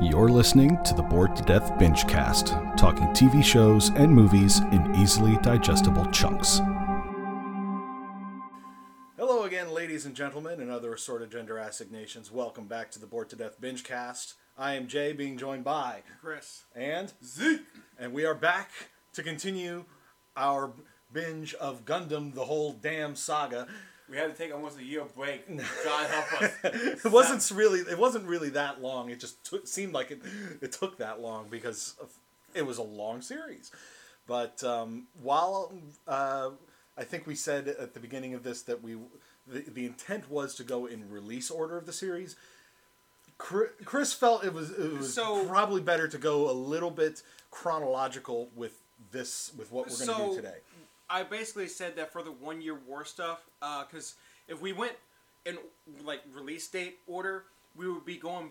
You're listening to the Bored to Death Binge Cast, talking TV shows and movies in easily digestible chunks. Hello again, ladies and gentlemen, and other assorted gender assignations. Welcome back to the Bored to Death Binge Cast. I am Jay, being joined by Chris. and Zeke. and we are back to continue our binge of Gundam, the whole damn saga. We had to take almost a year break. God help us. it wasn't really it wasn't really that long. It just took, seemed like it it took that long because of, it was a long series. But um, while uh, I think we said at the beginning of this that we the, the intent was to go in release order of the series. Chris felt it was it was So- probably better to go a little bit chronological with this with what we're going to So- do today. I basically said that for the one year war stuff, because if we went in like release date order, we would be going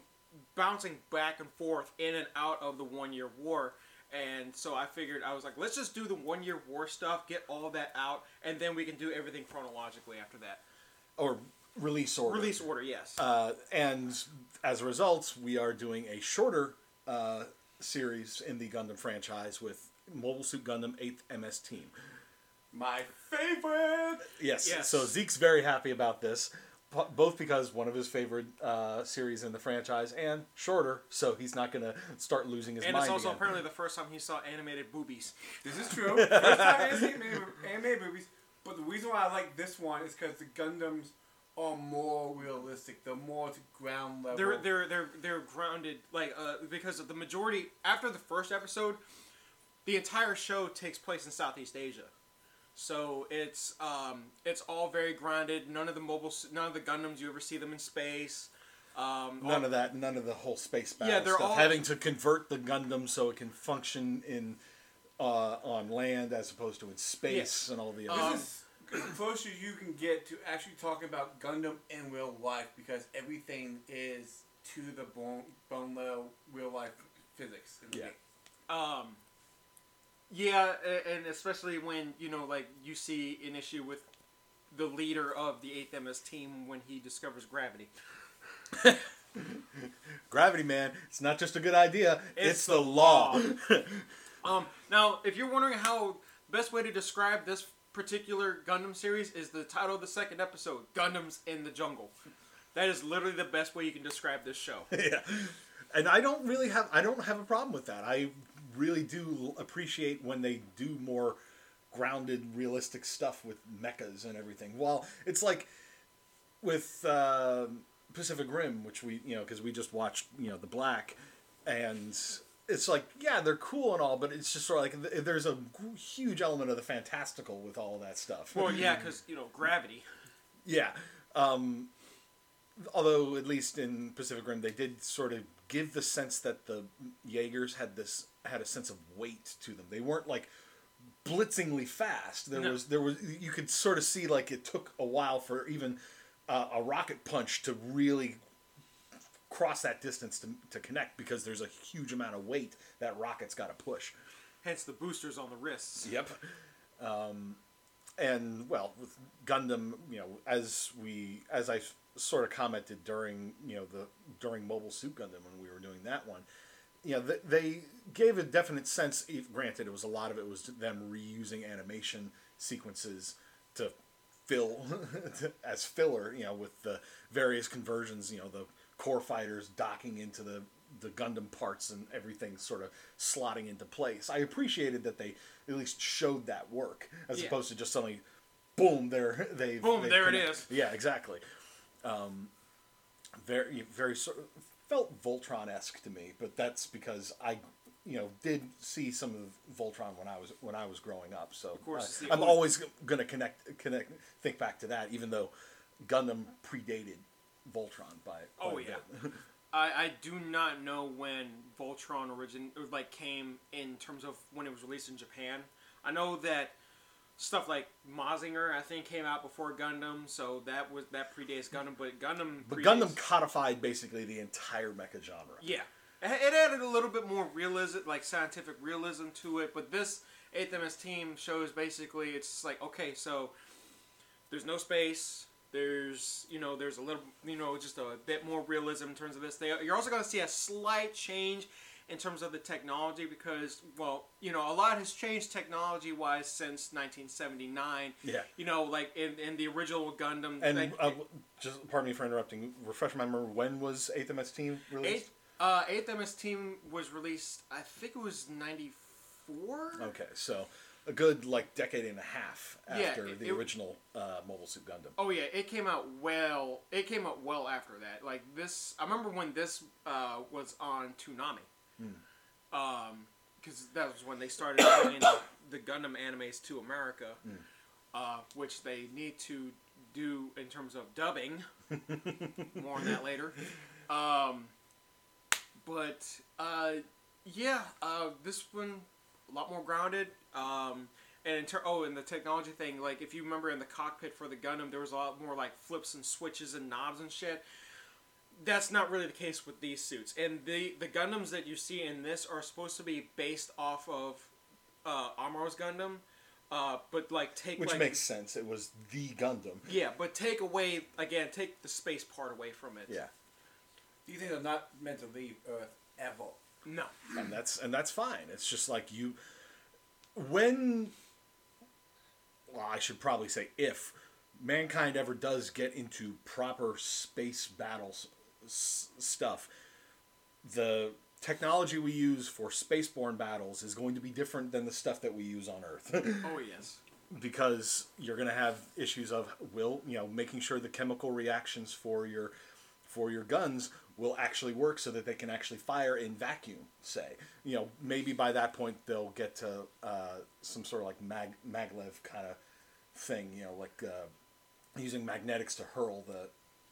bouncing back and forth in and out of the one year war. And so I figured I was like, let's just do the one year war stuff, get all that out, and then we can do everything chronologically after that. Or release order. Release order, yes. Uh, and as a result, we are doing a shorter uh, series in the Gundam franchise with Mobile Suit Gundam 8th MS Team. My favorite. Yes. Yes. So Zeke's very happy about this, both because one of his favorite uh, series in the franchise and shorter, so he's not going to start losing his and mind it's also again. apparently the first time he saw animated boobies. This is true. First time I seen anime, anime movies, but the reason why I like this one is because the Gundams are more realistic. They're more to ground level. They're they're they're they're grounded like uh, because of the majority after the first episode, the entire show takes place in Southeast Asia, so it's um it's all very grounded. None of the mobile none of the Gundams you ever see them in space. Um, None all- of that, none of the whole space battle Yeah, they're stuff. all- Having to convert the Gundam so it can function in uh, on land as opposed to in space and all the other. Um, This is the closer you can get to actually talking about Gundam in real life because everything is to the bone, bone level real life physics. in the Yeah. game. Um, yeah, and especially when you know, like you see an issue with the leader of the Eighth MS team when he discovers gravity. Gravity Man, it's not just a good idea, it's, It's the the law. Um, now, if you're wondering how best way to describe this particular Gundam series is the title of the second episode, Gundams in the Jungle. That is literally the best way you can describe this show. yeah. And I don't really have I don't have a problem with that. I really do appreciate when they do more grounded realistic stuff with mechas and everything. While it's like with uh, Pacific Rim, which we you know because we just watched you know the Black, and it's like yeah they're cool and all, but it's just sort of like th- there's a huge element of the fantastical with all of that stuff. Well, yeah, because you know gravity. Yeah. Um, although at least in Pacific Rim they did sort of give the sense that the Jaegers had this had a sense of weight to them. They weren't like blitzingly fast. There No. was there was you could sort of see like it took a while for even uh, a rocket punch to really cross that distance to, to connect because there's a huge amount of weight that rocket's got to push. Hence the boosters on the wrists. Yep. Um, and well, with Gundam, you know, as we as I sort of commented during you know the during Mobile Suit Gundam when we were doing that one, you know, they, they gave a definite sense. If, granted, it was a lot of it was them reusing animation sequences to fill as filler, you know, with the various conversions, you know, the core fighters docking into the the Gundam parts and everything sort of slotting into place. I appreciated that they at least showed that work as Yeah. opposed to just suddenly, boom, there they Boom, there it is. Yeah, exactly. Um, very very sort of felt Voltron esque to me, but that's because I. You know, did see some of Voltron when I was when I was growing up, so Of course, I, old- always going to connect connect think back to that, even though Gundam predated Voltron by, Oh, yeah. I, I do not know when Voltron origin or, like came in terms of when it was released in Japan. I know that stuff like Mazinger I think came out before Gundam, so that was that predates Gundam. But Gundam, But predates- Gundam codified basically the entire mecha genre. yeah, it, it added a little bit more realism, like scientific realism to it. But this Eighth MS team shows basically it's like okay, so there's no space, There's you know there's a little you know just a bit more realism in terms of this. They, you're also going to see a slight change in terms of the technology because well you know a lot has changed technology wise since 1979. Yeah. You know like in, in the original Gundam. And like, uh, just pardon me for interrupting. Refresh my memory. When was Eighth MS Team released? Eighth, uh, Eighth MS Team was released. I think it was '94. Okay, so a good like decade and a half Yeah, after it- the it- original uh, Mobile Suit Gundam. Oh yeah, it came out well. It came out well after that. Like this, I remember when this uh, was on Toonami. Um, because that was when they started bringing the Gundam animes to America, uh, which they need to do in terms of dubbing. More on that later. Um, but uh, yeah, uh, this one a lot more grounded. Um, and in ter- oh, and the technology thing, like if you remember in the cockpit for the Gundam, there was a lot more like flips and switches and knobs and shit. That's not really the case with these suits. And the the Gundams that you see in this are supposed to be based off of uh, Amuro's Gundam, uh, but like take Which like, makes sense. It was the Gundam. yeah, but take away again, take the space part away from it. Yeah, Do you think they're not meant to leave Earth ever. No. and that's and that's fine. It's just like you when well, I should probably say if mankind ever does get into proper space battles s- stuff, the technology we use for spaceborne battles is going to be different than the stuff that we use on Earth. Oh yes. because you're going to have issues of will you know making sure the chemical reactions for your for your guns will actually work so that they can actually fire in vacuum say you know maybe by that point they'll get to uh, some sort of like mag maglev kind of thing you know like uh, using magnetics to hurl the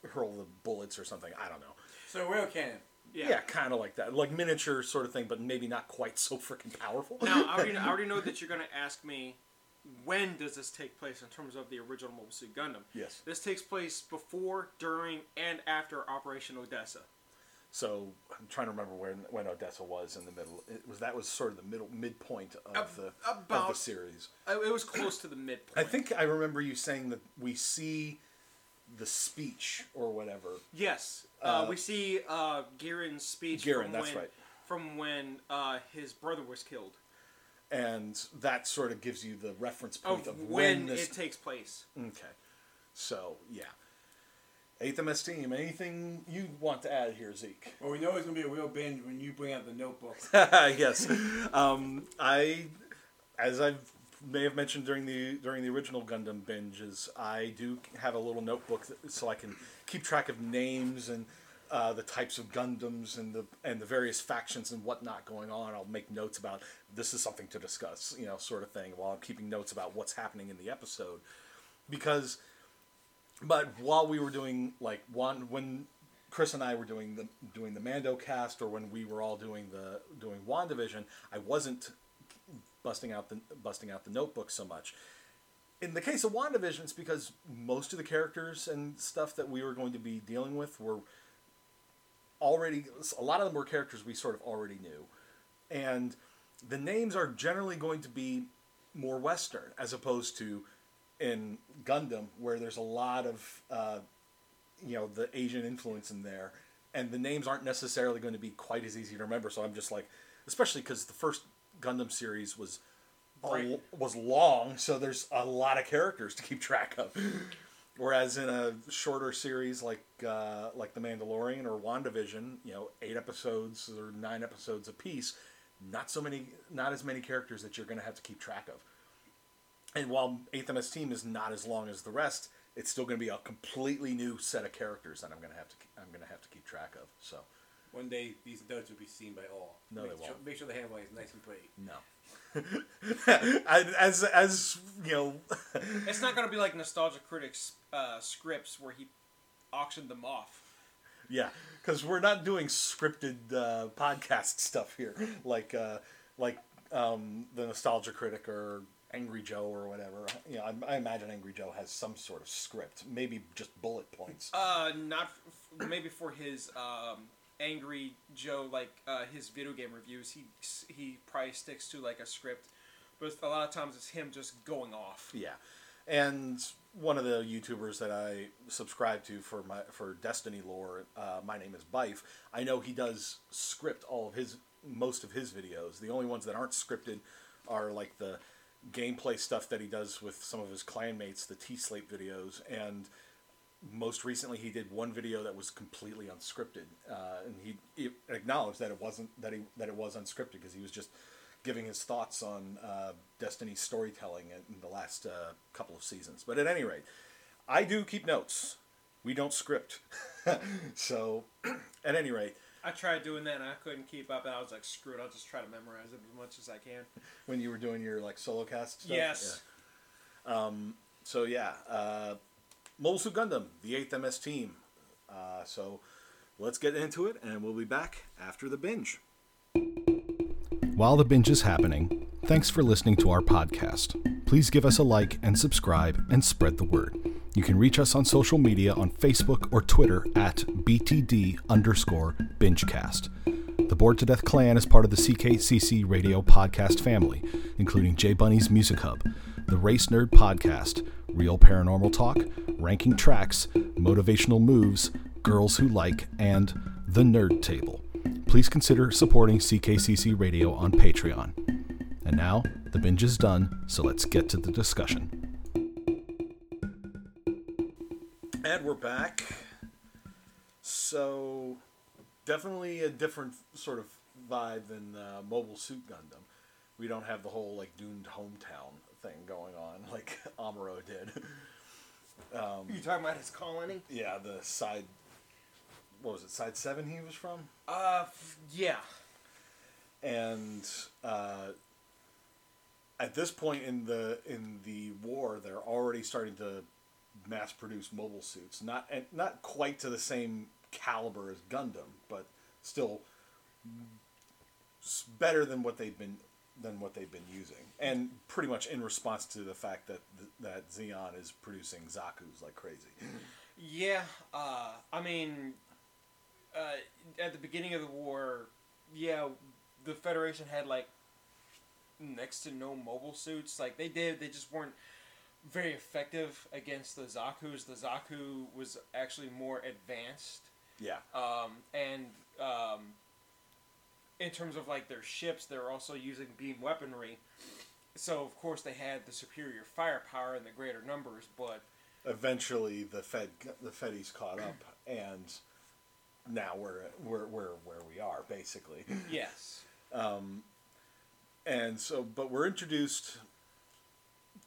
hurl the bullets or something i don't know So rail cannon. Yeah. yeah, kind of like that like miniature sort of thing but maybe not quite so freaking powerful Now I already, I already know that you're going to ask me when does this take place in terms of the original Mobile Suit Gundam. yes This takes place before, during, and after Operation Odessa. So I'm trying to remember when when Odessa was in the middle. It was that was sort of the middle midpoint of Ab- the of the series. Uh, It was close to the midpoint. I think I remember you saying that we see the speech or whatever. Yes, uh, Uh, we see uh, Gihren's speech. Gihren, from that's when, right. From when uh, his brother was killed. And that sort of gives you the reference point Of of, when, this. it takes place. okay, so yeah, Eighth MS team. Anything you want to add here, Zeke? Well, we know it's gonna be a real binge when you bring out the notebook. yes. Um, I, as I may have mentioned during the during the original Gundam binges, I do have a little notebook that, so I can keep track of names and uh, the types of Gundams and the and the various factions and whatnot going on. I'll make notes about this is something to discuss, you know, sort of thing, while I'm keeping notes about what's happening in the episode, because. But while we were doing like one when Chris and I were doing the doing the Mando cast, or when we were all doing the doing Wandavision, I wasn't busting out the busting out the notebook so much. In the case of WandaVision, it's because most of the characters and stuff that we were going to be dealing with were already a lot of them were characters we sort of already knew, and the names are generally going to be more Western as opposed to in Gundam where there's a lot of uh, you know the Asian influence in there, and the names aren't necessarily going to be quite as easy to remember. So I'm just like, especially because the first Gundam series was a- was long, so there's a lot of characters to keep track of. Whereas in a shorter series like uh, like The Mandalorian or WandaVision, you know, eight episodes or nine episodes a piece, not so many, not as many characters that you're going to have to keep track of. And while Eighth MS Team is not as long as the rest, it's still going to be a completely new set of characters that I'm going to have to I'm going to have to keep track of. So One day these notes will be seen by all. No, make they sure, won't. Make sure the handwriting is nice and pretty. no. As as you know, It's not going to be like Nostalgia Critics uh, scripts where he auctioned them off. yeah, because we're not doing scripted uh, podcast stuff here, like uh, like um, the Nostalgia Critic or Angry Joe or whatever. You know, I, I imagine Angry Joe has some sort of script, maybe just bullet points. Uh, not f- maybe for his um, angry Joe like uh, his video game reviews. He he probably sticks to like a script, but a lot of times it's him just going off. Yeah, and one of the YouTubers that I subscribe to for my for Destiny lore. Uh, my name is Byf. I know he does script all of his most of his videos. The only ones that aren't scripted are like the gameplay stuff that he does with some of his clanmates, the T Slate videos, and most recently he did one video that was completely unscripted, uh, and he, he acknowledged that it wasn't that he that it was unscripted because he was just giving his thoughts on uh, Destiny storytelling in the last uh, couple of seasons. But at any rate, I do keep notes. We don't script, so at any rate, I tried doing that and I couldn't keep up, and I was like, "Screw it! I'll just try to memorize it as much as I can." when you were doing your like solo cast stuff, Yes. Yeah. Um, so yeah, Suit Gundam, the eighth MS team. Uh, so let's get into it, and we'll be back after the binge. While the binge is happening, thanks for listening to our podcast. Please give us a like and subscribe and spread the word. You can reach us on social media on Facebook or Twitter at BTD underscore BingeCast. The Bored to Death Clan is part of the CKCC radio podcast family, including J Bunny's Music Hub, the Race Nerd Podcast, Real Paranormal Talk, Ranking Tracks, Motivational Moves, Girls Who Like, and The Nerd Table. Please consider supporting CKCC Radio on Patreon. And now, the binge is done, so let's get to the discussion. And we're back. So definitely a different sort of vibe than uh, Mobile Suit Gundam. We don't have the whole like doomed hometown thing going on like Amuro did. Um, You talking about his colony? yeah, the side. What was it? Side seven he was from, Uh, f- yeah. and uh, at this point in the in the war, they're already starting to mass produce mobile suits. Not and not quite to the same caliber as Gundam, but still better than what they've been than what they've been using, and pretty much in response to the fact that that Zeon is producing Zaku's like crazy. Yeah, uh, I mean, uh, at the beginning of the war, yeah, the Federation had like next to no mobile suits. Like they did, they just weren't very effective against the Zaku's. The Zaku was actually more advanced, Yeah, um, and um, in terms of like their ships, they're also using beam weaponry. So of course they had the superior firepower and the greater numbers, but eventually the Fed the Feddies caught up, and now we're we're we're where we are basically. yes. Um, and so but we're introduced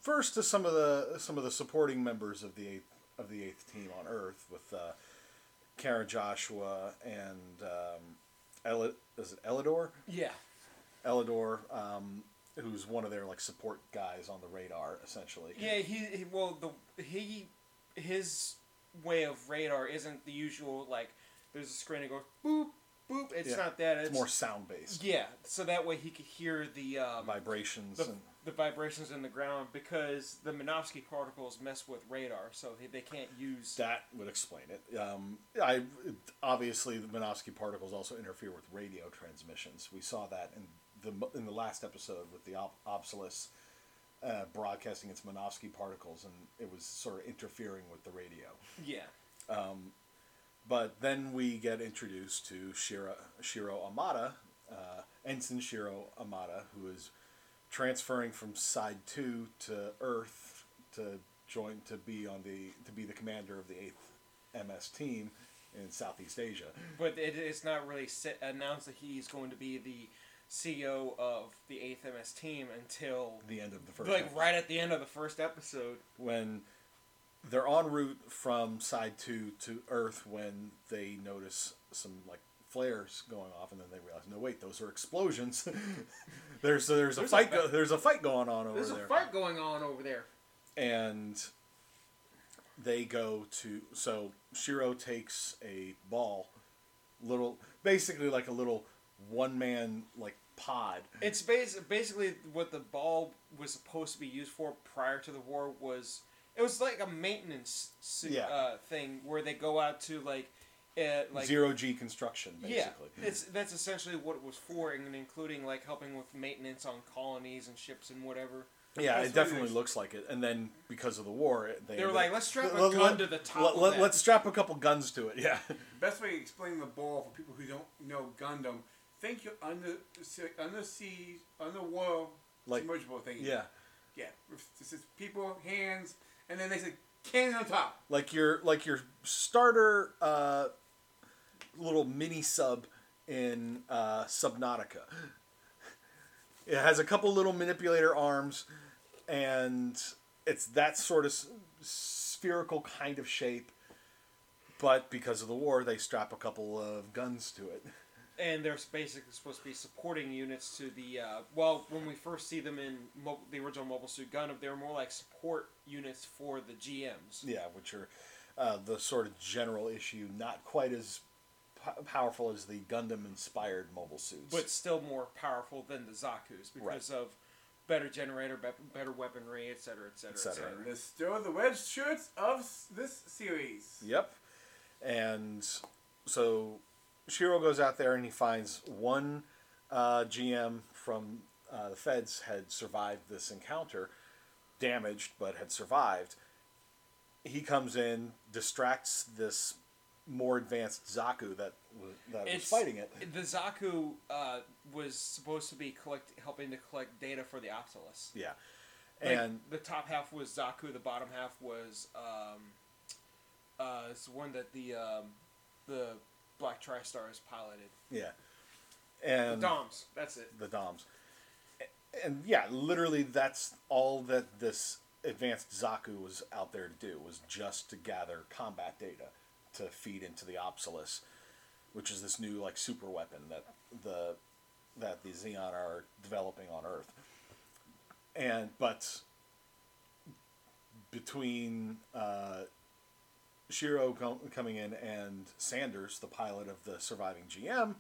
first to some of the some of the supporting members of the eighth of the eighth team on Earth with uh, Karen Joshua and um, El- is it Eledore Yeah. Eledore um, who's one of their like support guys on the radar essentially Yeah, he, he well the he his way of radar isn't the usual like there's a screen that goes boop boop. It's Yeah. not that. It's, it's more sound based Yeah, so that way he could hear the um, vibrations the, and the vibrations in the ground because the Minovsky particles mess with radar, so they, they can't use. That would explain it. Um, I obviously the Minovsky particles also interfere with radio transmissions. We saw that in the in the last episode with the Ob- Apsalus uh, broadcasting its Minovsky particles, and it was sort of interfering with the radio. Yeah. Um, but then we get introduced to Shiro, Shiro Amada, uh, Ensign Shiro Amada, who is transferring from Side Two to Earth to join to be on the to be the commander of the Eighth MS team in Southeast Asia. But it, it's not really set, announced that he's going to be the CEO of the 8th MS team until The end of the first, like episode. right at the end of the first episode. when they're en route from Side Two to Earth, when they notice some like flares going off, and then they realize, no, wait, those are explosions. there's there's a There's fight. go, there's a fight going on over There's there. There's a fight going on over there. and they go to so Shiro takes a ball, little basically like a little one man like pod. It's bas- basically what the ball was supposed to be used for prior to the war was it was like a maintenance su- Yeah. uh, thing where they go out to like uh, like Zero G construction basically. Yeah, it's that's essentially what it was for, and including like helping with maintenance on colonies and ships and whatever. Yeah, That's it definitely looks like it. And then because of the war, they, They were like, "Let's strap a gun let- to the top Let, of let, that." let's strap a couple guns to it. Yeah. Best way to explain the ball for people who don't know Gundam, think you're under under sea underwater Like- submersible thing. Yeah. yeah. This is people hands, and then they said cannon on top. Like your like your starter uh, little mini sub in uh, Subnautica. It has a couple little manipulator arms, and it's that sort of s- spherical kind of shape. But because of the war, they strap a couple of guns to it. and they're basically supposed to be supporting units to the. Uh, well, when we first see them in mo- the original Mobile Suit Gundam, they're more like support units for the GMs. Yeah, which are uh, the sort of general issue, not quite as po- powerful as the Gundam-inspired mobile suits. but still more powerful than the Zaku's because of better generator, better weaponry, etc., etc., Et cetera. etc. And the still the red shirts of this series. Yep. And so Shiro goes out there and he finds one uh, GM from uh, the feds had survived this encounter, damaged but had survived. He comes in, distracts this more advanced Zaku that was, that was fighting it. The Zaku uh, was supposed to be collect, helping to collect data for the Optimus. Yeah. Like, And the top half was Zaku, the bottom half was um, uh, it's the one that the um, the Black TriStar is piloted. yeah. and The And Doms, that's it. the DOMs. And yeah, literally that's all that this advanced Zaku was out there to do was just to gather combat data to feed into the Apsalus, which is this new like super weapon that the that the Zeon are developing on Earth. And but between uh, Shiro com- coming in and Sanders, the pilot of the surviving GM,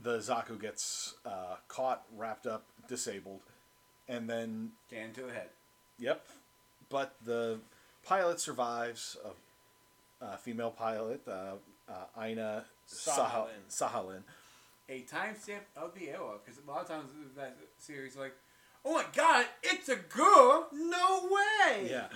the Zaku gets uh, caught, wrapped up, disabled, and then Cannon to the head. yep. But the pilot survives. A female pilot, uh, uh, Aina Saharin. Saharin. A timestamp of the era, because a lot of times in that series, like, oh my god, it's a girl! No way! Yeah.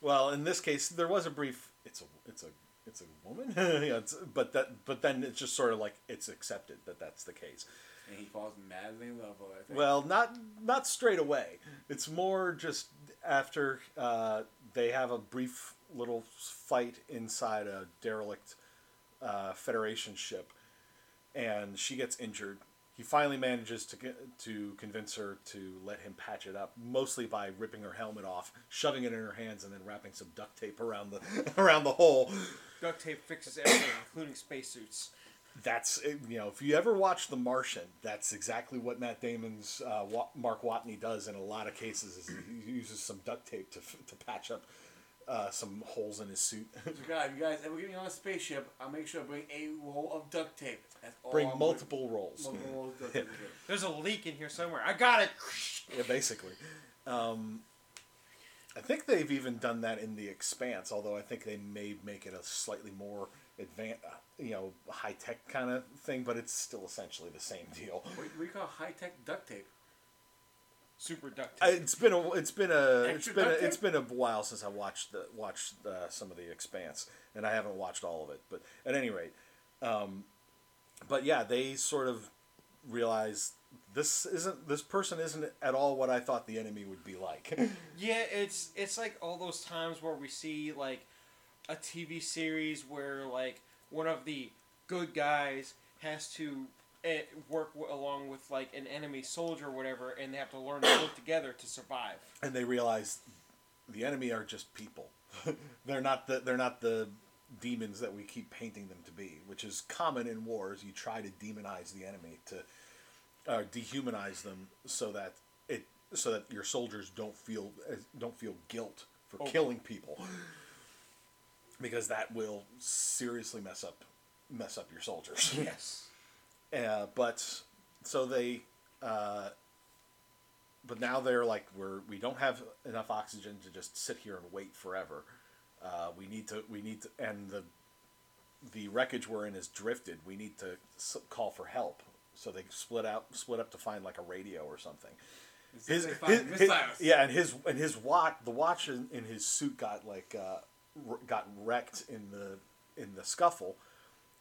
Well, in this case, there was a brief. It's a. It's a. It's a woman. yeah, it's, but that. But then it's just sort of like it's accepted that that's the case. And he falls madly in love with her. Well, not not straight away. It's more just after uh, they have a brief little fight inside a derelict uh, Federation ship, and she gets injured. He finally manages to get, to convince her to let him patch it up, mostly by ripping her helmet off, shoving it in her hands, and then wrapping some duct tape around the around the hole. Duct tape fixes everything, including spacesuits. That's you know, if you ever watch The Martian, that's exactly what Matt Damon's uh, Mark Watney does in a lot of cases. Is he uses some duct tape to to patch up uh, some holes in his suit. So, God, if you guys ever get me on a spaceship, I'll make sure to bring a roll of duct tape. That's all Bring I'm multiple rolls. Multiple rolls of duct tape. There's a leak in here somewhere. I got it. Yeah, basically. Um, I think they've even done that in The Expanse, although I think they may make it a slightly more advanced, you know, high tech kind of thing, but it's still essentially the same deal. What we call high tech duct tape. Super duct tape. It's been a it's been a it's been a, it's been a while since I watched the watched uh, some of the Expanse, and I haven't watched all of it. But at any rate, um, but yeah, they sort of realize this isn't this person isn't at all what I thought the enemy would be like. Yeah, it's it's like all those times where we see like a TV series where like one of the good guys has to eh, work w- along with like an enemy soldier or whatever, and they have to learn to work together to survive. and they realize the enemy are just people. they're not the they're not the demons that we keep painting them to be, which is common in wars. You try to demonize the enemy to uh, dehumanize them so that it so that your soldiers don't feel uh, don't feel guilt for Oh. killing people because that will seriously mess up mess up your soldiers. Yes. Uh, but so they, uh, but now they're like we're we don't have enough oxygen to just sit here and wait forever. Uh, we need to we need to and the the wreckage we're in is drifted. We need to s- call for help. So they split out split up to find like a radio or something. his, his, his- yeah, and his and his watch, the watch in, in his suit got like uh, r- got wrecked in the in the scuffle,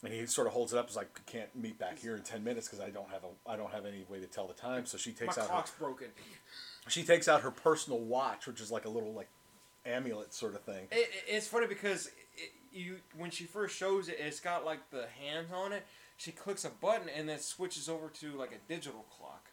and he sort of holds it up. He's like, "Can't meet back here in ten minutes because I don't have a I don't have any way to tell the time." So she My takes out her, clock's broken. she takes out her personal watch, which is like a little like amulet sort of thing. It, it- it's funny because it, you when she first shows it, it's got like the hands on it. She clicks a button and then switches over to like a digital clock.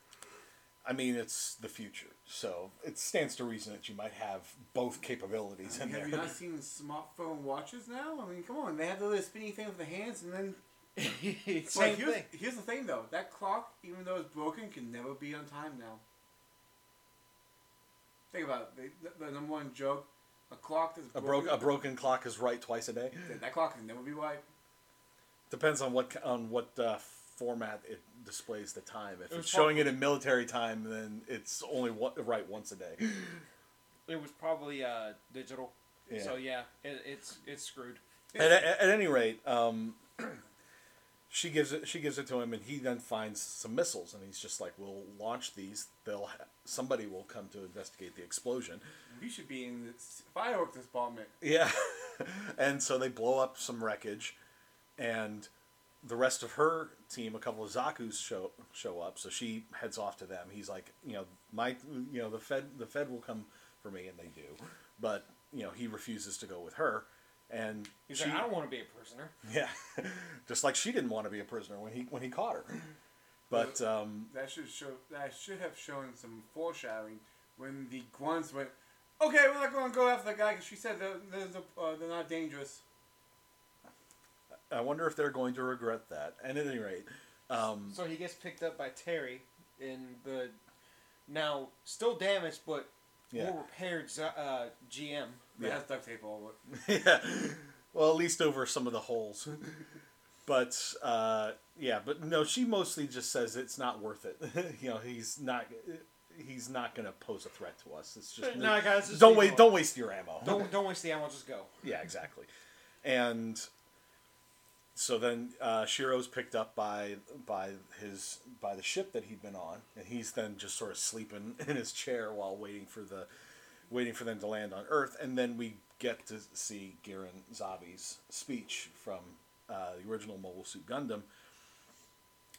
I mean, it's the future, so it stands to reason that you might have both capabilities in Have there. you not seen smartphone watches now? I mean, come on, they have the little spinny thing with the hands, and then. Same But here's, thing. here's the thing, though. That clock, even though it's broken, can never be on time now. Think about it. The, the number one joke: a clock that's A, broken. bro- a broken clock is right twice a day. That clock can never be right. Depends on what on what uh, format it displays the time. If It it's showing it in military time, then it's only one, right once a day. It was probably uh, digital. Yeah. So yeah, it, it's it's screwed. at, at, at any rate, um, she gives it. She gives it to him, and he then finds some missiles, and he's just like, "We'll launch these. They'll ha- somebody will come to investigate the explosion." We should be in the fireworks department. Yeah, and so they blow up some wreckage, and the rest of her team, a couple of Zaku's show show up. So she heads off to them. He's like, you know, my, you know, the Fed, the Fed will come for me, and they do, but you know, he refuses to go with her, and He's she, like, I don't want to be a prisoner. yeah, just like she didn't want to be a prisoner when he when he caught her, but um, That should show. That should have shown some foreshadowing when the grunts went. Okay, we're not going to go after the guy because she said they're, they're, uh, they're not dangerous. I wonder if they're going to regret that. And at any rate, um, So he gets picked up by Terry in the now still damaged but Yeah. more repaired uh, GM. Yeah. has duct tape all over it. yeah. Well, at least over some of the holes. but uh, yeah, but no, she mostly just says it's not worth it. you know, he's not. He's not going to pose a threat to us. It's just Nah, guys, just don't waste. Don't waste your ammo. Don't don't waste the ammo. Just go. Yeah, exactly. And so then uh, Shiro's picked up by by his by the ship that he'd been on, and he's then just sort of sleeping in his chair while waiting for the waiting for them to land on Earth. And then we get to see Gihren Zabi's speech from uh, the original Mobile Suit Gundam,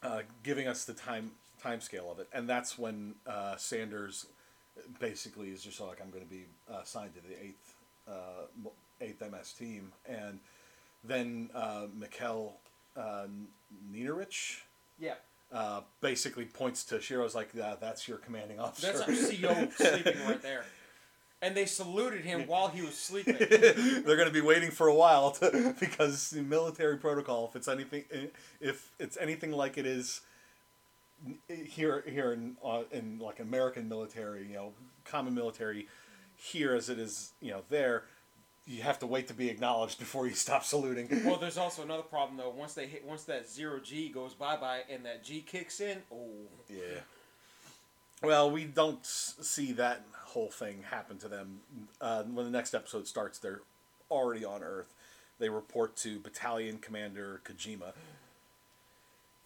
uh, giving us the time time scale of it, and that's when uh, Sanders basically is just like I'm going to be uh, signed to the eighth uh, eighth MS team, and then uh, Mikkel uh, Niederich Yeah. uh, basically points to Shiro's like that's your commanding officer. That's our CO sleeping right there. And they saluted him while he was sleeping. They're going to be waiting for a while to, because the military protocol, if it's anything, if it's anything like it is here, here in uh, in like American military, you know, common military, here as it is, you know, there, you have to wait to be acknowledged before you stop saluting. well, there's also another problem though. Once they hit, once that zero G goes bye bye and that G kicks in, oh, Yeah. Well, we don't see that whole thing happen to them. Uh, when the next episode starts, they're already on Earth. They report to Battalion Commander Kojima,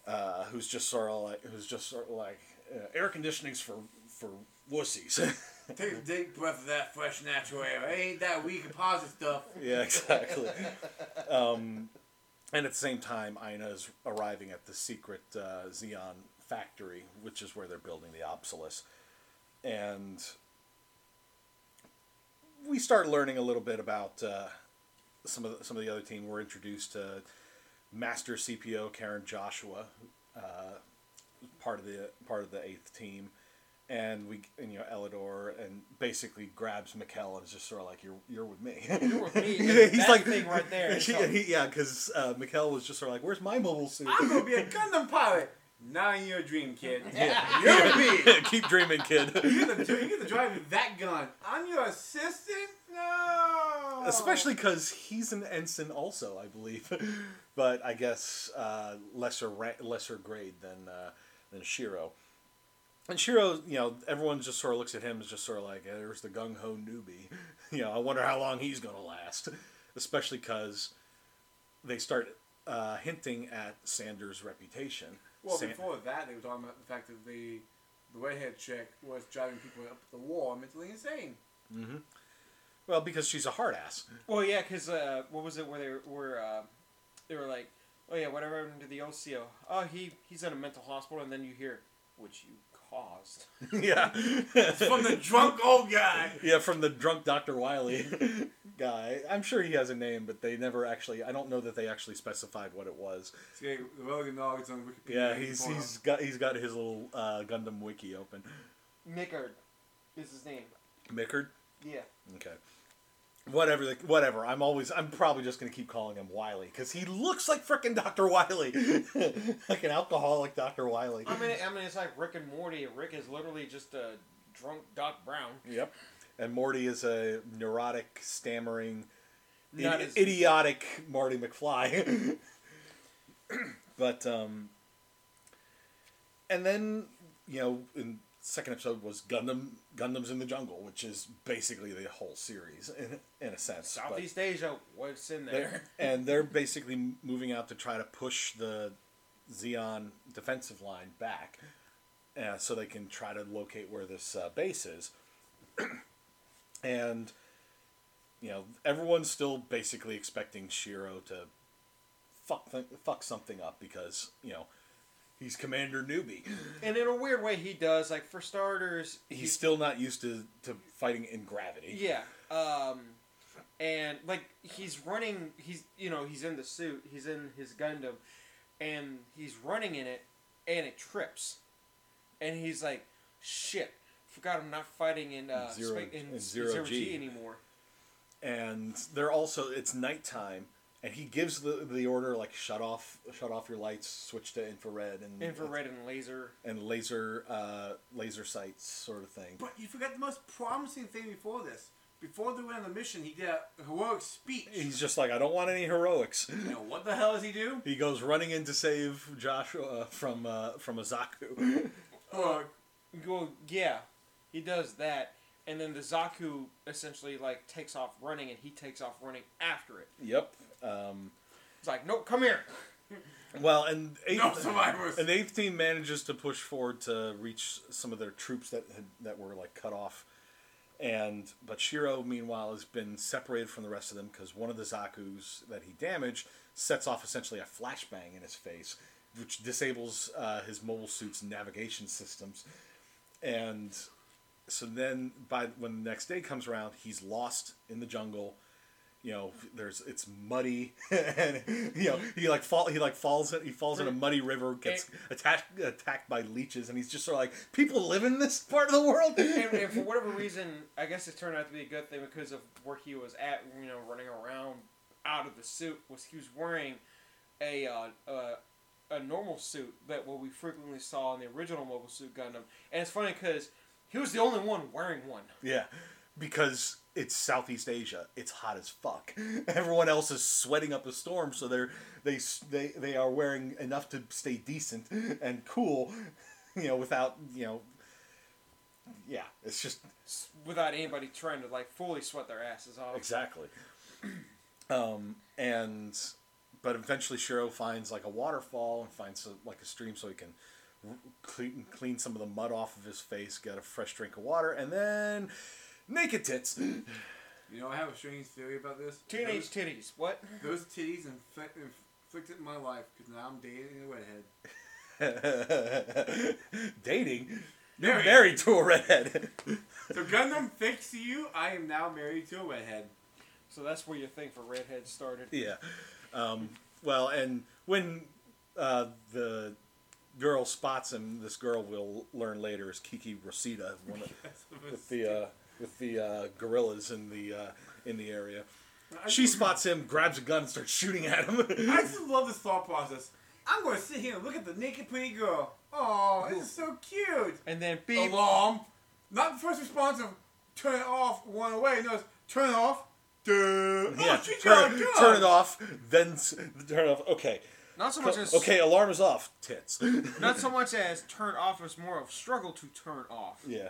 uh, who's just sort of like, who's just sort of like, uh, air conditioning's for for wussies. Take a deep breath of that fresh natural air. Ain't that weak composite stuff. yeah, exactly. um, and at the same time, Aina is arriving at the secret uh, Zeon factory, which is where they're building the Apsalus. And we start learning a little bit about uh, some of the, some of the other team. We're introduced to Master CPO Karen Joshua, uh, part of the part of the eighth team, and we and you know Eledore and basically grabs Mikkel and is just sort of like you're you're with me. You're with me. He's like thing right there. She, he, yeah, because uh, Mikkel was just sort of like, "Where's my mobile suit?" I'm gonna be a Gundam pilot. Not in your dream, kid. Yeah. You're with me. Keep dreaming, kid. You get, to, you get to drive that gun. I'm your assistant? No. Especially because he's an ensign, also, I believe, but I guess uh, lesser ra- lesser grade than uh, than Shiro. And Shiro, you know, everyone just sort of looks at him as just sort of like, yeah, "There's the gung ho newbie." you know, I wonder how long he's gonna last. Especially because they start uh, hinting at Sanders' reputation. Well, San- before that, they were talking about the fact that the the redhead chick was driving people up the wall mentally insane. Well, because she's a hard ass. Well, yeah, because uh, what was it where they were uh, they were like, oh yeah, whatever happened to the OCO? Oh, he he's in a mental hospital, and then you hear, which you caused. yeah. From the drunk old guy. yeah, from the drunk Dr. Wily guy. I'm sure he has a name, but they never actually. I don't know that they actually specified what it was. See, the Rogan dog is on Wikipedia. Yeah, You he's can he's got he's got his little uh, Gundam wiki open. Mickard is his name. Mickard. Yeah. Okay. Whatever, the, whatever. I'm always, I'm probably just gonna keep calling him Wily because he looks like frickin' Doctor Wily, like an alcoholic Doctor Wily. I mean, I mean, it's like Rick and Morty. Rick is literally just a drunk Doc Brown. Yep. And Morty is a neurotic, stammering, Not as- idiotic Marty McFly. but um, and then you know, in second episode was Gundam Gundams in the Jungle, which is basically the whole series in in a sense. but- Southeast Asia, what's in They're- there? and they're basically moving out to try to push the Zeon defensive line back, uh, so they can try to locate where this uh, base is. and you know, everyone's still basically expecting Shiro to fuck th- fuck something up because you know he's Commander Newbie. And in a weird way, he does. Like for starters, He's still not used to, to fighting in gravity. Yeah. Um, and like he's running. He's you know he's in the suit. He's in his Gundam, and he's running in it, and it trips, and he's like, "Shit, forgot I'm not fighting in uh, Zero- spa- in, in zero zero G. G anymore." and they're also it's nighttime and he gives the the order like shut off shut off your lights switch to infrared and Infrared and laser. and laser uh laser sights sort of thing But you forgot the most promising thing before this. Before they went on the mission, he did a heroic speech. he's just like i don't want any heroics You know, what the hell does he do? he goes running in to save joshua from uh from a zaku Uh, Well, yeah, he does that, and then the Zaku essentially like takes off running, and he takes off running after it. yep um He's like, "No, come here." well and eighth, no survivors. and the eighth team manages to push forward to reach some of their troops that had, that were like cut off and but Shiro meanwhile has been separated from the rest of them because one of the Zaku's that he damaged sets off essentially a flashbang in his face which disables uh, his mobile suit's navigation systems and so then by when the next day comes around he's lost in the jungle you know there's it's muddy and you know he like fall he like falls in, he falls in a muddy river gets attacked attacked by leeches and he's just sort of like people live in this part of the world and, and for whatever reason, I guess it turned out to be a good thing because of where he was at. You know, running around out of the suit was he was wearing a uh, uh, a normal suit that what we frequently saw in the original Mobile Suit Gundam, and it's funny because he was the only one wearing one. yeah because it's Southeast Asia it's hot as fuck everyone else is sweating up a storm so they're they they they are wearing enough to stay decent and cool you know without you know yeah it's just Without anybody trying to like fully sweat their asses off. Exactly. Um, and but eventually Shiro finds like a waterfall and finds a, like a stream so he can clean, clean some of the mud off of his face, get a fresh drink of water, and then naked tits. You know, I have a strange theory about this. Teenage titties. What? Those, those titties inflict, inflicted my life because now I'm dating a redhead. Dating. You're Married. married to a redhead. So Gundam, thanks to you, I am now married to a redhead. So that's where your thing for redhead started. yeah. Um, well, and when uh, the girl spots him, this girl we'll learn later is Kiki Rosita, one of, with the uh, with the uh, guerrillas in the uh, in the area. I She spots him, grabs a gun, and starts shooting at him. I just love this thought process. I'm going to sit here and look at the naked pretty girl. Oh, this is so cute. And then beep. Alarm. Not the first response of turn it off, run away. No, it's turn it off. Duh. yeah, oh, she got turn, a gun. turn it off, then turn it off. Okay, Not so much as okay, alarm is off. Tits. Not so much as turn off as more of struggle to turn off. Yeah.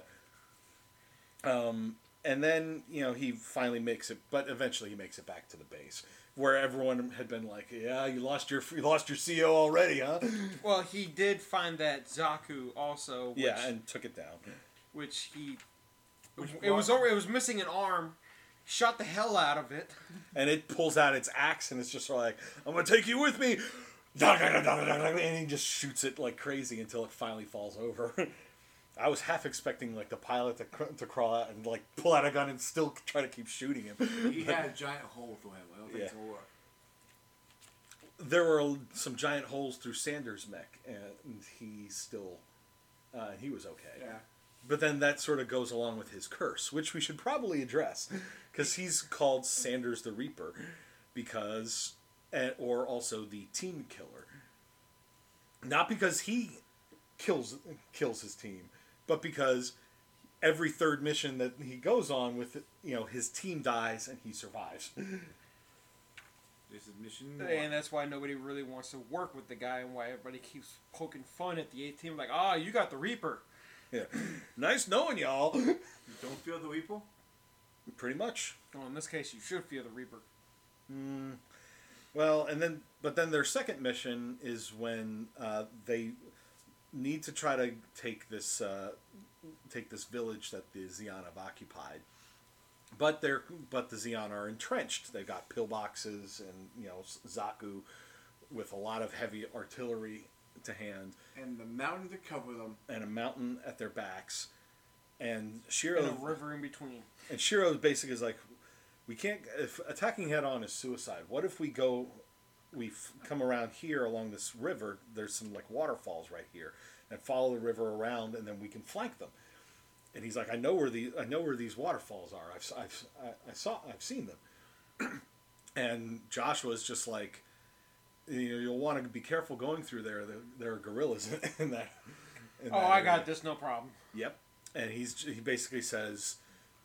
Um, and then you know he finally makes it, but eventually he makes it back to the base where everyone had been like, "Yeah, you lost your you lost your CO already, huh?" Well, he did find that Zaku also. Which, yeah, and took it down. which he. Which it was over. It was missing an arm. Shot the hell out of it. And it pulls out its axe, and it's just like, "I'm gonna take you with me," and he just shoots it like crazy until it finally falls over. I was half expecting like the pilot to, cr- to crawl out and like pull out a gun and still try to keep shooting him. He had a giant hole through him. I don't think Yeah. it's gonna work. there were some giant holes through Sanders' mech, and he still, uh, he was okay. Yeah. But then that sort of goes along with his curse, which we should probably address, because he's called Sanders the Reaper, because, eh, or also the team killer. Not because he kills kills his team, but because every third mission that he goes on with, you know, his team dies and he survives. This is mission And that's why nobody really wants to work with the guy, and why everybody keeps poking fun at the A team. Like, ah, you got the Reaper. Yeah, nice knowing y'all. You don't feel the Weeple? Pretty much. Well, in this case, you should fear the Reaper. Well, and then, but then their second mission is when uh, they need to try to take this uh, take this village that the Zeon have occupied. But they're but the Zeon are entrenched. They've got pillboxes and you know Zaku with a lot of heavy artillery to hand And the mountain to cover them. and a mountain at their backs. And Shiro And Shiro a river in between. And Shiro basically is like, we can't. If attacking head on is suicide, what if we go, we f- come around here along this river? There's some like waterfalls right here, and follow the river around, and then we can flank them. And he's like, I know where the I know where these waterfalls are. I've I've I, I saw I've seen them. and Joshua's just like, you know, you'll want to be careful going through there. There, there are guerrillas in that. in Oh, that I area. got this, no problem. Yep. And he's he basically says,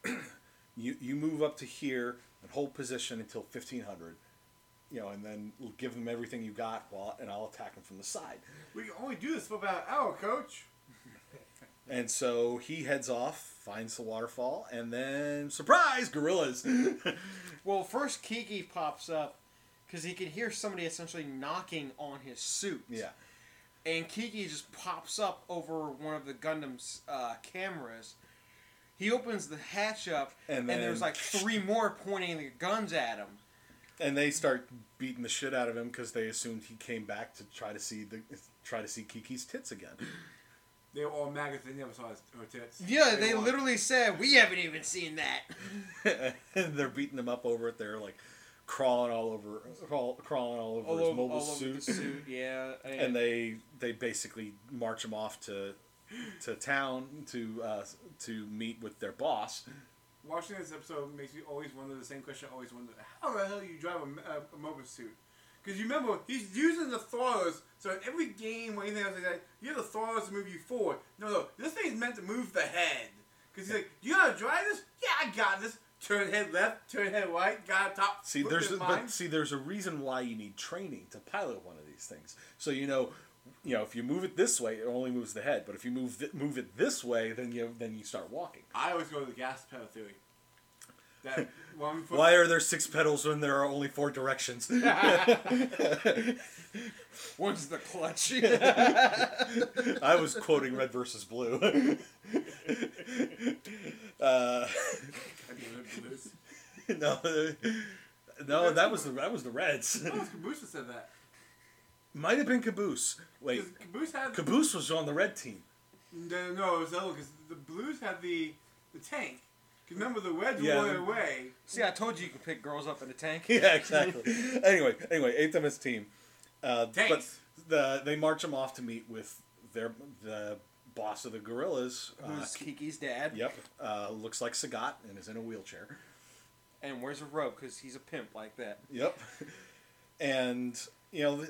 you you move up to here and hold position until fifteen hundred, you know, and then give them everything you got, while and I'll attack them from the side. We can only do this for about an hour, coach. And so he heads off, finds the waterfall, and then surprise, guerrillas. Well, first Kiki pops up because he can hear somebody essentially knocking on his suit. yeah. And Kiki just pops up over one of the Gundam's uh, cameras. He opens the hatch up, And and, there's like three more pointing their guns at him. And they start beating the shit out of him because they assumed he came back to try to see the try to see Kiki's tits again. They were all maggots. They never saw his, her tits. Yeah, they were- literally said, "We haven't even seen that." and they're beating him up over it. They're like crawling all over, crawl, crawling all over All his over, mobile all over suit. the suit, yeah. and they they basically march him off to to town to uh, to meet with their boss. Watching this episode makes me always wonder the same question I always wonder. How the hell you drive a, a, a mobile suit? Because you remember, he's using the throttles, so in every game or anything else like that, you have the throttles to move you forward. No, no, this thing's meant to move the head. Because he's like, you know how to drive this? Yeah, I got this. Turn head left, turn head right, got top. See, there's a, but see, there's a reason why you need training to pilot one of these things. So you know, you know, if you move it this way, it only moves the head. But if you move th- move it this way, then you then you start walking. I always go to the gas pedal theory. That one foot. Why are there six pedals when there are only four directions? One's the clutch. I was quoting Red versus Blue. uh, I do the Caboose. no, no, that was the that was the Reds. Oh, said that. Might have been Caboose. Wait, Caboose had Caboose was on the red team. No, no, it was other because the Blues had the the tank. 'Cause remember the wedge Yeah. were going away. See, I told you you could pick girls up in a tank. Yeah, exactly. anyway, anyway, Eighth MS team. Uh, but Tanks. the they march them off to meet with their the boss of the guerrillas. Uh, Who's Kiki's dad? yep, uh, looks like Sagat and is in a wheelchair. And wears a robe because he's a pimp like that. Yep. And you know,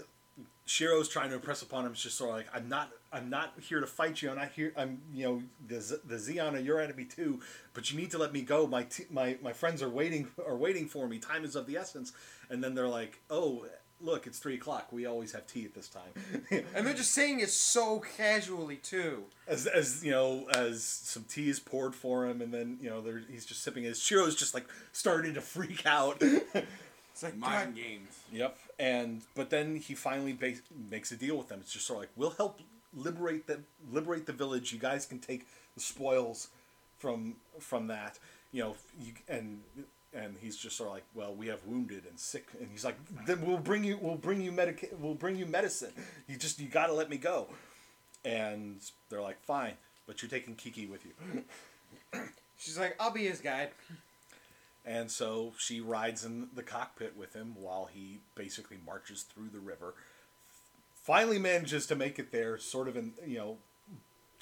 Shiro's trying to impress upon him. It's just sort of like, I'm not, I'm not here to fight you. I'm not here. I'm, you know, the Z- the Zeon are your enemy too. But you need to let me go. My t- my my friends are waiting are waiting for me. Time is of the essence. And then they're like, oh. Look, it's three o'clock. We always have tea at this time. And they're just saying it so casually too. as, as you know, as some tea is poured for him, and then you know, there, he's just sipping his. Shiro's just like starting to freak out. It's like Mind God, games. Yep. And but then he finally bas- makes a deal with them. It's just sort of like we'll help liberate the liberate the village. You guys can take the spoils from from that. You know, you, and and he's just sort of like, well, we have wounded and sick, and he's like, then we'll bring you we'll bring you medica- we'll bring you medicine. You just you got to let me go. And they're like, fine, but you're taking Kiki with you. she's like, I'll be his guide. And so she rides in the cockpit with him while he basically marches through the river. Finally manages to make it there, sort of in you know,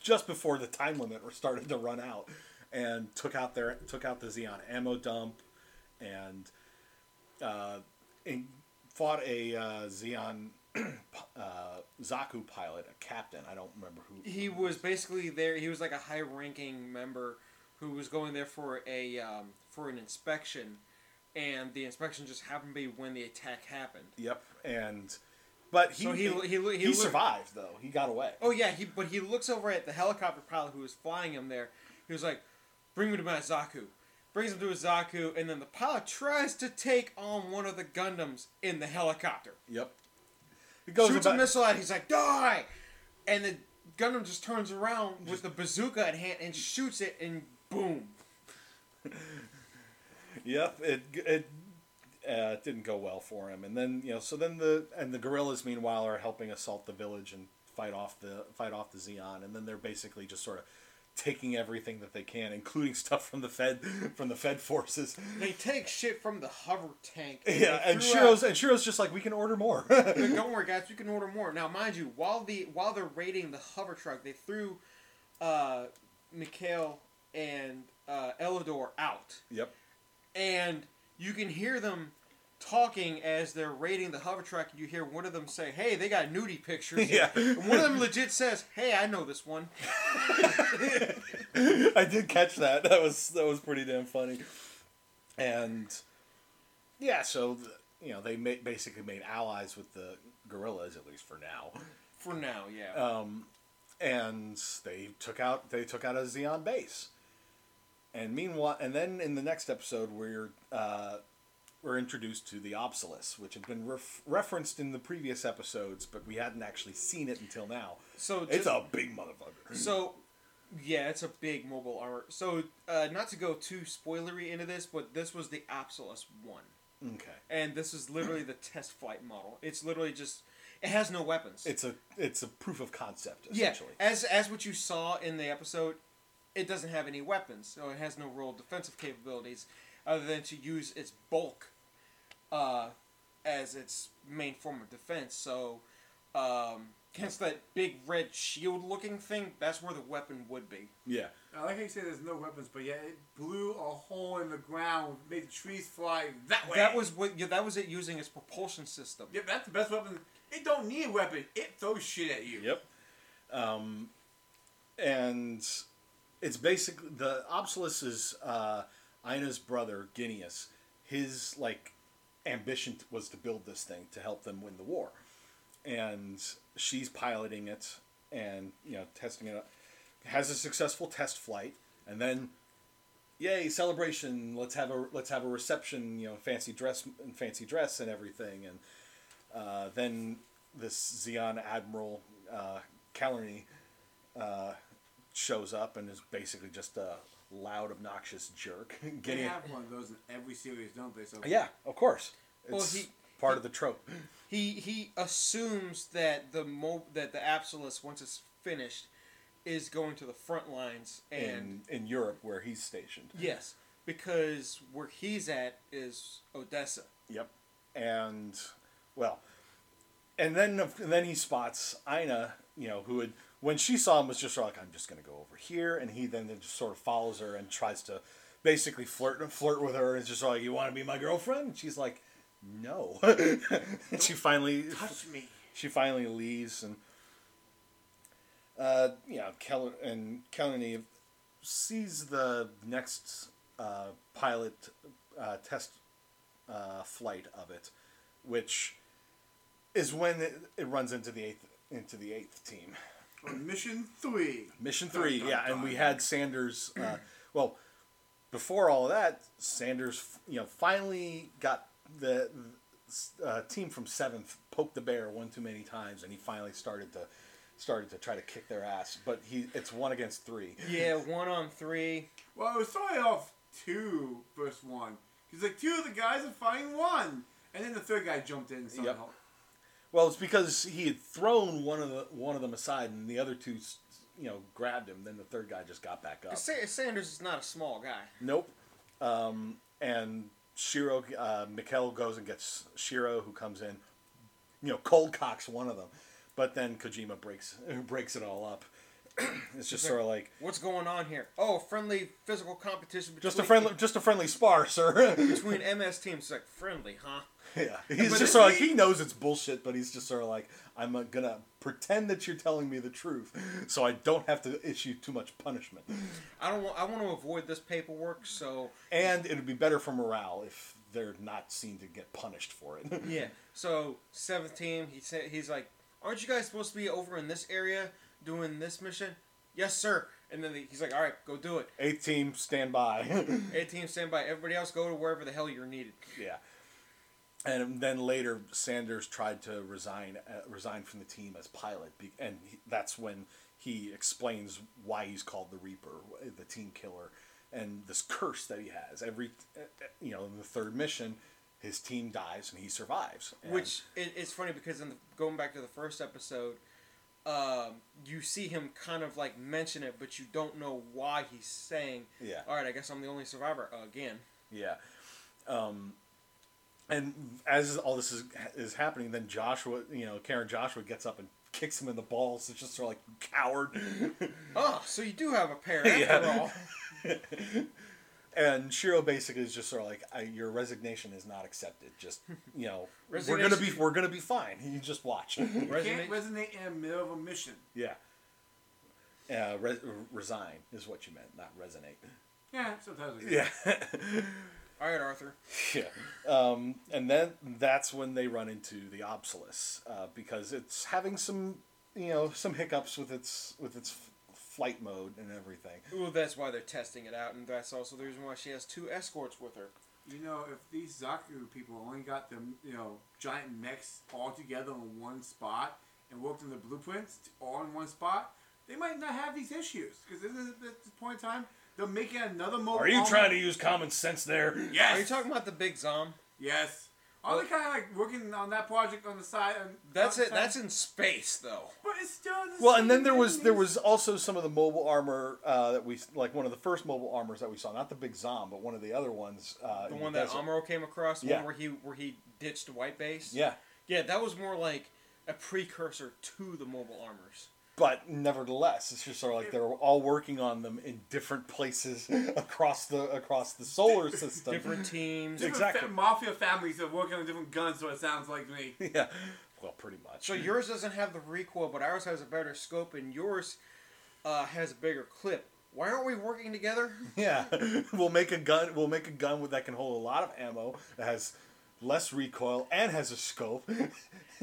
just before the time limit started to run out, and took out their took out the Zeon ammo dump, and uh, and fought a uh, Zeon uh, Zaku pilot, a captain. I don't remember who. He was basically there. He was like a high-ranking member who was going there for a um, for an inspection, and the inspection just happened to be when the attack happened. Yep, and but he So he- he- he- he he- survived though. He got away. Oh yeah, he but he looks over at the helicopter pilot who was flying him there. He was like, "Bring me to my Zaku." Brings him to his Zaku, and then the pilot tries to take on one of the Gundams in the helicopter. Yep. It goes Shoots about, a missile at. He's like, "Die!" And the Gundam just turns around with the bazooka at hand and shoots it, and boom. Yep. It it uh, didn't go well for him, and then you know, so then the and the guerrillas meanwhile are helping assault the village and fight off the fight off the Zeon, and then they're basically just sort of taking everything that they can, including stuff from the Fed from the Fed forces. They take shit from the hover tank. Yeah, and Shiro's out- and Shiro's just like we can order more. Don't worry, guys. We can order more. Now, mind you, while the while they're raiding the hover truck, they threw uh, Mikhail and uh, Eledore out, yep. and you can hear them talking as they're raiding the hover truck. You hear one of them say, "Hey, they got nudie pictures." Yeah. And one of them legit says, "Hey, I know this one." I did catch that. That was that was pretty damn funny. And yeah, so the, you know they ma- basically made allies with the guerrillas at least for now. For now, yeah. Um, and they took out they took out a Zeon base. And meanwhile, and then in the next episode, we're uh, we're introduced to the Apsalus, which had been ref- referenced in the previous episodes, but we hadn't actually seen it until now. so It's a big motherfucker. So, yeah, it's a big mobile armor. So, uh, not to go too spoilery into this, but this was the Apsalus 1. Okay. And this is literally the test flight model. It's literally just, it has no weapons. It's a it's a proof of concept essentially. yeah, as, as what you saw in the episode, it doesn't have any weapons. So, it has no real defensive capabilities other than to use its bulk uh, as its main form of defense. So, um, hence that big red shield looking thing, that's where the weapon would be. Yeah. I like how you say there's no weapons, but yet it blew a hole in the ground, made the trees fly that way. That was what. Yeah, that was it using its propulsion system. Yep, that's the best weapon. It don't need a weapon. It throws shit at you. Yep. Um, and it's basically the Apsalus is uh, Aina's brother Guineas. His like ambition was to build this thing to help them win the war, and she's piloting it and you know testing it. out. Has a successful test flight, and then yay celebration! Let's have a let's have a reception. You know, fancy dress and fancy dress and everything, and uh, then this Zeon Admiral uh, uh, shows up and is basically just a loud, obnoxious jerk. They Getting have one of those in every series, don't they? So uh, yeah, of course. Well, he- part of the trope. He he assumes that the mo- that the Apsalus once it's finished is going to the front lines and in in Europe where he's stationed. yes, because where he's at is Odessa. Yep. And well, and then and then he spots Aina, you know, who had when she saw him was just like I'm just going to go over here, and he then just sort of follows her and tries to basically flirt and flirt with her. And just like you want to be my girlfriend, and she's like, no. and she finally touch me. she finally leaves and uh, you know Keller and Kelly sees the next uh, pilot uh, test uh, flight of it, which is when it, it runs into the eighth into the eighth team. On mission three. Mission three, dun, yeah, and we had Sanders. Uh, well, before all of that, Sanders, you know, finally got the uh, team from seventh poked the bear one too many times, and he finally started to started to try to kick their ass. But he it's one against three. Yeah, one on three. Well, it was starting off two versus one. Because like two of the guys are fighting one, and then the third guy jumped in and started Yep. Well, it's because he had thrown one of the one of them aside, and the other two, you know, grabbed him. Then the third guy just got back up. Sa- Sanders is not a small guy. Nope. Um, and Shiro, uh, Mikkel goes and gets Shiro, who comes in, you know, cold cocks one of them, but then Kojima breaks breaks it all up. it's just sort of like What's going on here? Oh, friendly physical competition between just a friendly, just a friendly spar, sir. between MS teams. It's like friendly, huh? yeah, he's But just sort of like he- knows it's bullshit, but he's just sort of like I'm uh, gonna pretend that you're telling me the truth, so I don't have to issue too much punishment, I don't. Want, I want to avoid this paperwork, so and it'd be better for morale if they're not seen to get punished for it. yeah. So seventh team, he said he's like, aren't you guys supposed to be over in this area doing this mission? Yes, sir. And then he's like, all right, go do it. Eighth team, stand by. Eight team stand by. Everybody else go to wherever the hell you're needed. Yeah. And then later, Sanders tried to resign uh, resign from the team as pilot, be- and he, that's when he explains why he's called the Reaper, the team killer, and this curse that he has. Every, uh, uh, you know, in the third mission, his team dies and he survives. And- Which it, it's funny because in the, going back to the first episode, um, you see him kind of like mention it, but you don't know why he's saying, Yeah. all right, I guess I'm the only survivor again." Yeah. Um, and as all this is is happening, then Joshua, you know, Karen Joshua gets up and kicks him in the balls. It's just sort of like coward. Oh, so you do have a pair after Yeah. all. And Shiro basically is just sort of like, I, "Your resignation is not accepted. Just you know, we're gonna be we're gonna be fine. You just watch." You can't Resonate- resonate in the middle of a mission. yeah. Uh, re- resign is what you meant, not resonate. Yeah, sometimes. I. Yeah. All right, Arthur. Yeah. Um, and then that's when they run into the Apsalus uh, because it's having some, you know, some hiccups with its with its f- flight mode and everything. Well, that's why they're testing it out, and that's also the reason why she has two escorts with her. You know, if these Zaku people only got them, you know, giant mechs all together in one spot and worked on the blueprints all in one spot, they might not have these issues. Because this is at this point in time, they're making another mobile. Are you trying to use common sense there? Yes. Are you talking about the big Zam? Yes. Are they kind of like working on that project on the side? And That's on it. the That's in space, though. But it's still the Well, and then there was thing. there was also some of the mobile armor uh, that we like one of the first mobile armors that we saw, not the big Zam, but one of the other ones. Uh, The in one that desert. Amuro came across, the Yeah. one where he where he ditched white base. Yeah, Yeah, that was more like a precursor to the mobile armors. But nevertheless, it's just sort of like they're all working on them in different places across the across the solar system. Different teams. different exactly. fa- mafia families are working on different guns. So it sounds like me. yeah, well, pretty much. So yours doesn't have the recoil, but ours has a better scope, and yours uh, has a bigger clip. Why aren't we working together? Yeah, we'll make a gun. We'll make a gun with that can hold a lot of ammo. That has less recoil and has a scope.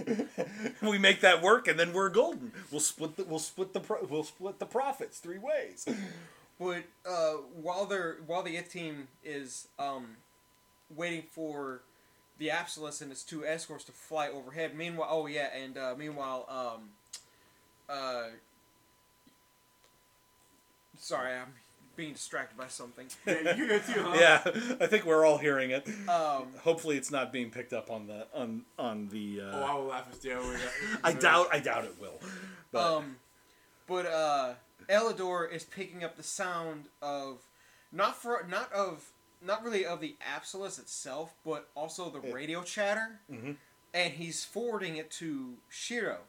we make that work, and then we're golden. We'll split the we'll split the pro, we'll split the profits three ways. But uh, while they're while the it team is um, waiting for the Apsalus and its two escorts to fly overhead, meanwhile, oh yeah, and uh, meanwhile, um, uh, sorry, I'm being distracted by something. Yeah, you too, huh? Yeah, I think we're all hearing it. Um, Hopefully, it's not being picked up on the on on the. Oh, I Uh, will laugh hysterically. I doubt I doubt it will. But um, but uh, Eledore is picking up the sound of not for not of not really of the Apsalus itself, but also the Yeah. radio chatter, Mhm. and he's forwarding it to Shiro,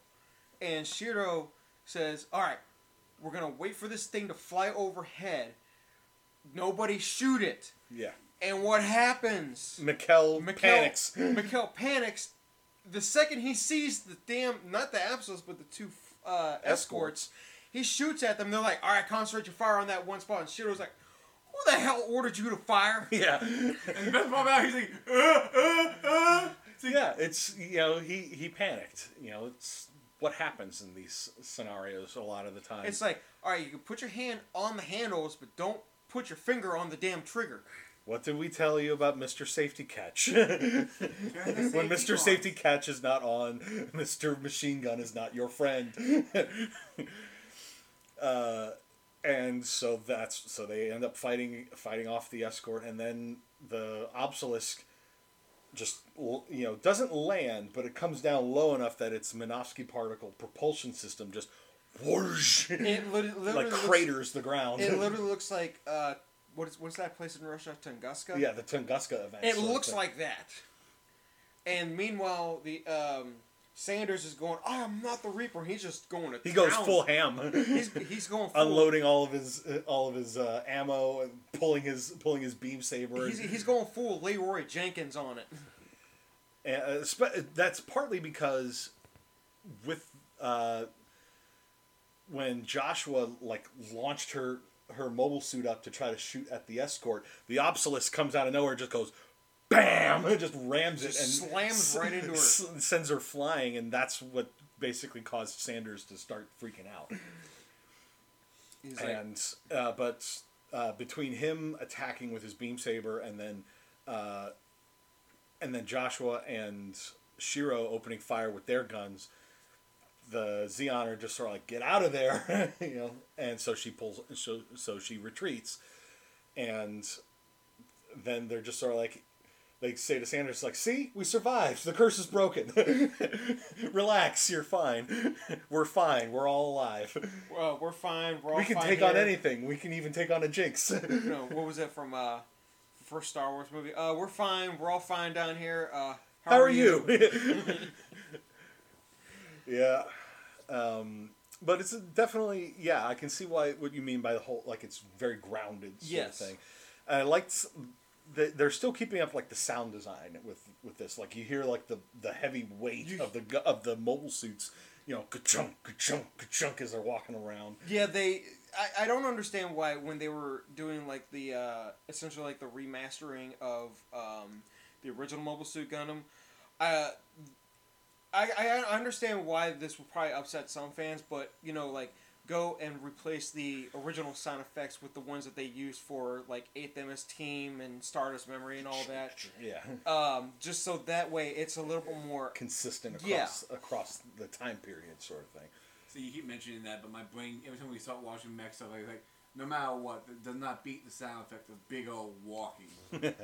and Shiro says, "All right, we're gonna wait for this thing to fly overhead. Nobody shoot it." yeah, And what happens? Mikkel, Mikkel panics. Mikkel panics. The second he sees the damn, not the Apsalus, but the two uh, escorts, he shoots at them. They're like, all right, concentrate your fire on that one spot. And Shiro's like, who the hell ordered you to fire? Yeah. And the best part about it, he's like, uh, uh, uh. It's like, yeah, it's you know he he panicked. You know, it's what happens in these scenarios a lot of the time. It's like, all right, you can put your hand on the handles, but don't put your finger on the damn trigger. What did we tell you about Mr. Safety Catch? when Mr. Safety Catch is not on, Mr. Machine Gun is not your friend. uh, and so that's so they end up fighting fighting off the escort, and then the obelisk just you know doesn't land, but it comes down low enough that its Minovsky particle propulsion system just whoosh, It lit- literally like looks- craters the ground. It literally looks like uh, what is what's that place in Russia? Tunguska. yeah, the Tunguska event. It looks like that. And meanwhile, the um, Sanders is going. I am not the Reaper. He's just going to. He goes full ham. He's, he's going full, unloading all of his uh, all of his uh, ammo and pulling his pulling his beam saber. He's, he's going full Leroy Jenkins on it. And, uh, spe- that's partly because with uh, when Joshua like launched her her mobile suit up to try to shoot at the escort, the obelisk comes out of nowhere, and just goes. Bam! It just rams it Just and slams right into her. sends her flying, and that's what basically caused Sanders to start freaking out. He's like, and uh, but uh, between him attacking with his beam saber and then uh, and then Joshua and Shiro opening fire with their guns, the Zeon are just sort of like get out of there, you know, and so she pulls so so she retreats, and then they're just sort of like. They say to Sanders, like, see, we survived. The curse is broken. Relax, you're fine. We're fine. We're all alive well, we're fine. We're all we can take on anything. We can even take on a jinx. You know, what was that from uh, first Star Wars movie? Uh, we're fine. We're all fine down here. Uh, How are you? yeah. Um, but it's definitely yeah. I can see why what you mean by the whole like it's very grounded sort Yes. of thing. And I liked they're still keeping up like the sound design with with this. Like you hear like the the heavy weight of the of the mobile suits. You know, ka-chunk, ka-chunk, ka-chunk as they're walking around. Yeah, they. I, I don't understand why when they were doing like the uh, essentially like the remastering of um, the original Mobile Suit Gundam. Uh, I I understand why this will probably upset some fans, but you know like go and replace the original sound effects with the ones that they used for like Eighth MS Team and Stardust Memory and all that. Yeah. Um, just so that way it's a little bit more. Consistent Yeah. across across the time period, sort of thing. So you keep mentioning that, but my brain every time we start watching mech stuff, I was like, no matter what, it does not beat the sound effect of big old walking.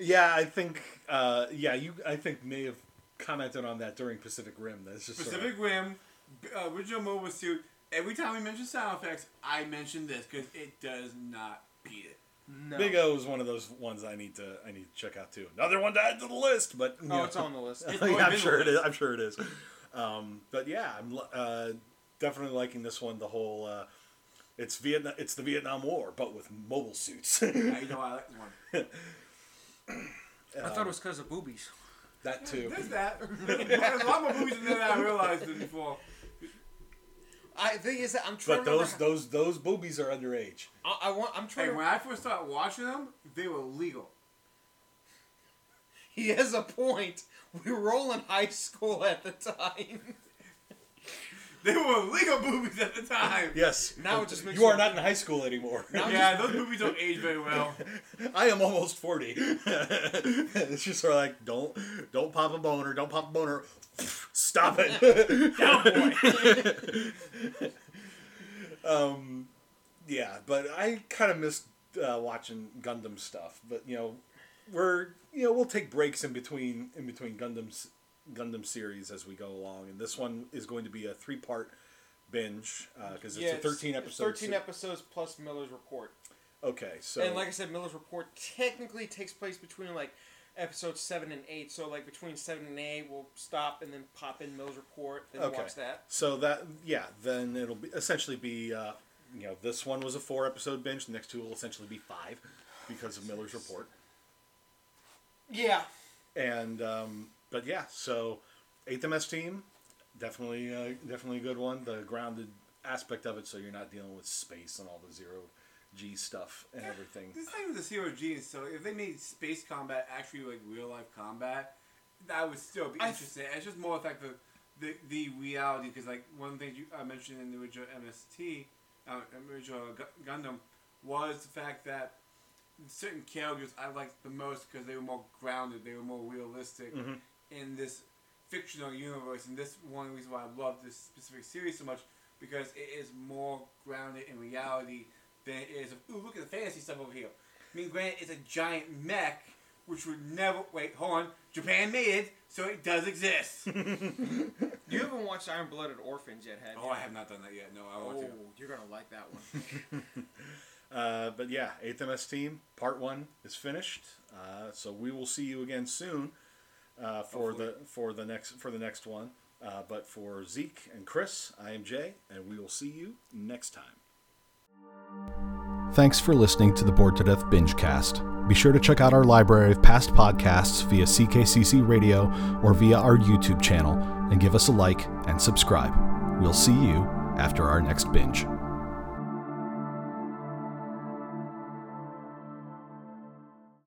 Yeah, I think. Uh, yeah, you. I think may have commented on that during Pacific Rim. That's just sort of- Pacific Rim, b- uh, original mobile suit. Every time we mention sound effects, I mention this because it does not beat it. No. Big O is one of those ones I need to. I need to check out too. Another one to add to the list, but Oh, know. it's on the list. Yeah, I'm sure the it is. I'm sure it is. Um, but yeah, I'm uh, definitely liking this one. The whole. Uh, it's Vietnam. It's the Vietnam War, but with mobile suits. Now you know I like this one. I thought it was because of boobies. that too. There's that. There's a lot more boobies in there than I realized it before. I think is that I'm trying But to those remember. those those boobies are underage. I, I want. I'm trying. Hey, to, when I first started watching them, they were legal. he has a point. We were all in high school at the time. They were legal boobies at the time. Yes. Now it just makes you are not in high school anymore. Now- Yeah, those movies don't age very well. I am almost forty. it's just sort of like don't don't pop a boner, don't pop a boner. Stop it. boy. um, yeah, but I kind of missed uh, watching Gundam stuff. But you know, we're you know we'll take breaks in between in between Gundam's Gundam series as we go along, and this one is going to be a three part binge because it's Yeah, a thirteen it's episode. Thirteen episodes plus Miller's report. Okay, so And like I said, Miller's report technically takes place between like episodes seven and eight. So like between seven and eight, we'll stop and then pop in Miller's report, then Okay. watch that. So that yeah, then it'll be essentially be uh, you know this one was a four episode binge. The next two will essentially be five because of Miller's report. Yeah. And um, but yeah, so eighth MS team definitely uh, definitely a good one. The grounded aspect of it, so you're not dealing with space and all the zero G stuff and everything. This thing with the zero G and so if they made space combat actually like real life combat, that would still be th- interesting. it's just more like the the, the reality because like one of the things you I mentioned in the original MST, uh, original Gu- Gundam, was the fact that certain characters I liked the most because they were more grounded, they were more realistic Mhm. in this fictional universe. And this one reason why I love this specific series so much because it is more grounded in reality than it is. Of, Ooh, look at the fantasy stuff over here. I mean, granted, it's a giant mech, which would never. Wait, hold on. Japan made it, so it does exist. You haven't watched Iron Blooded Orphans yet, have you? oh, I have not done that yet. No, I want Oh, to. you're gonna like that one. Uh, but yeah, 8th MS Team Part One is finished. Uh, so we will see you again soon uh, for the for the next for the next one. Uh, but for Zeke and Chris, I am Jay, and we will see you next time. Thanks for listening to the Bored to Death Bingecast. Be sure to check out our library of past podcasts via CKCC Radio or via our YouTube channel and give us a like and subscribe. We'll see you after our next binge.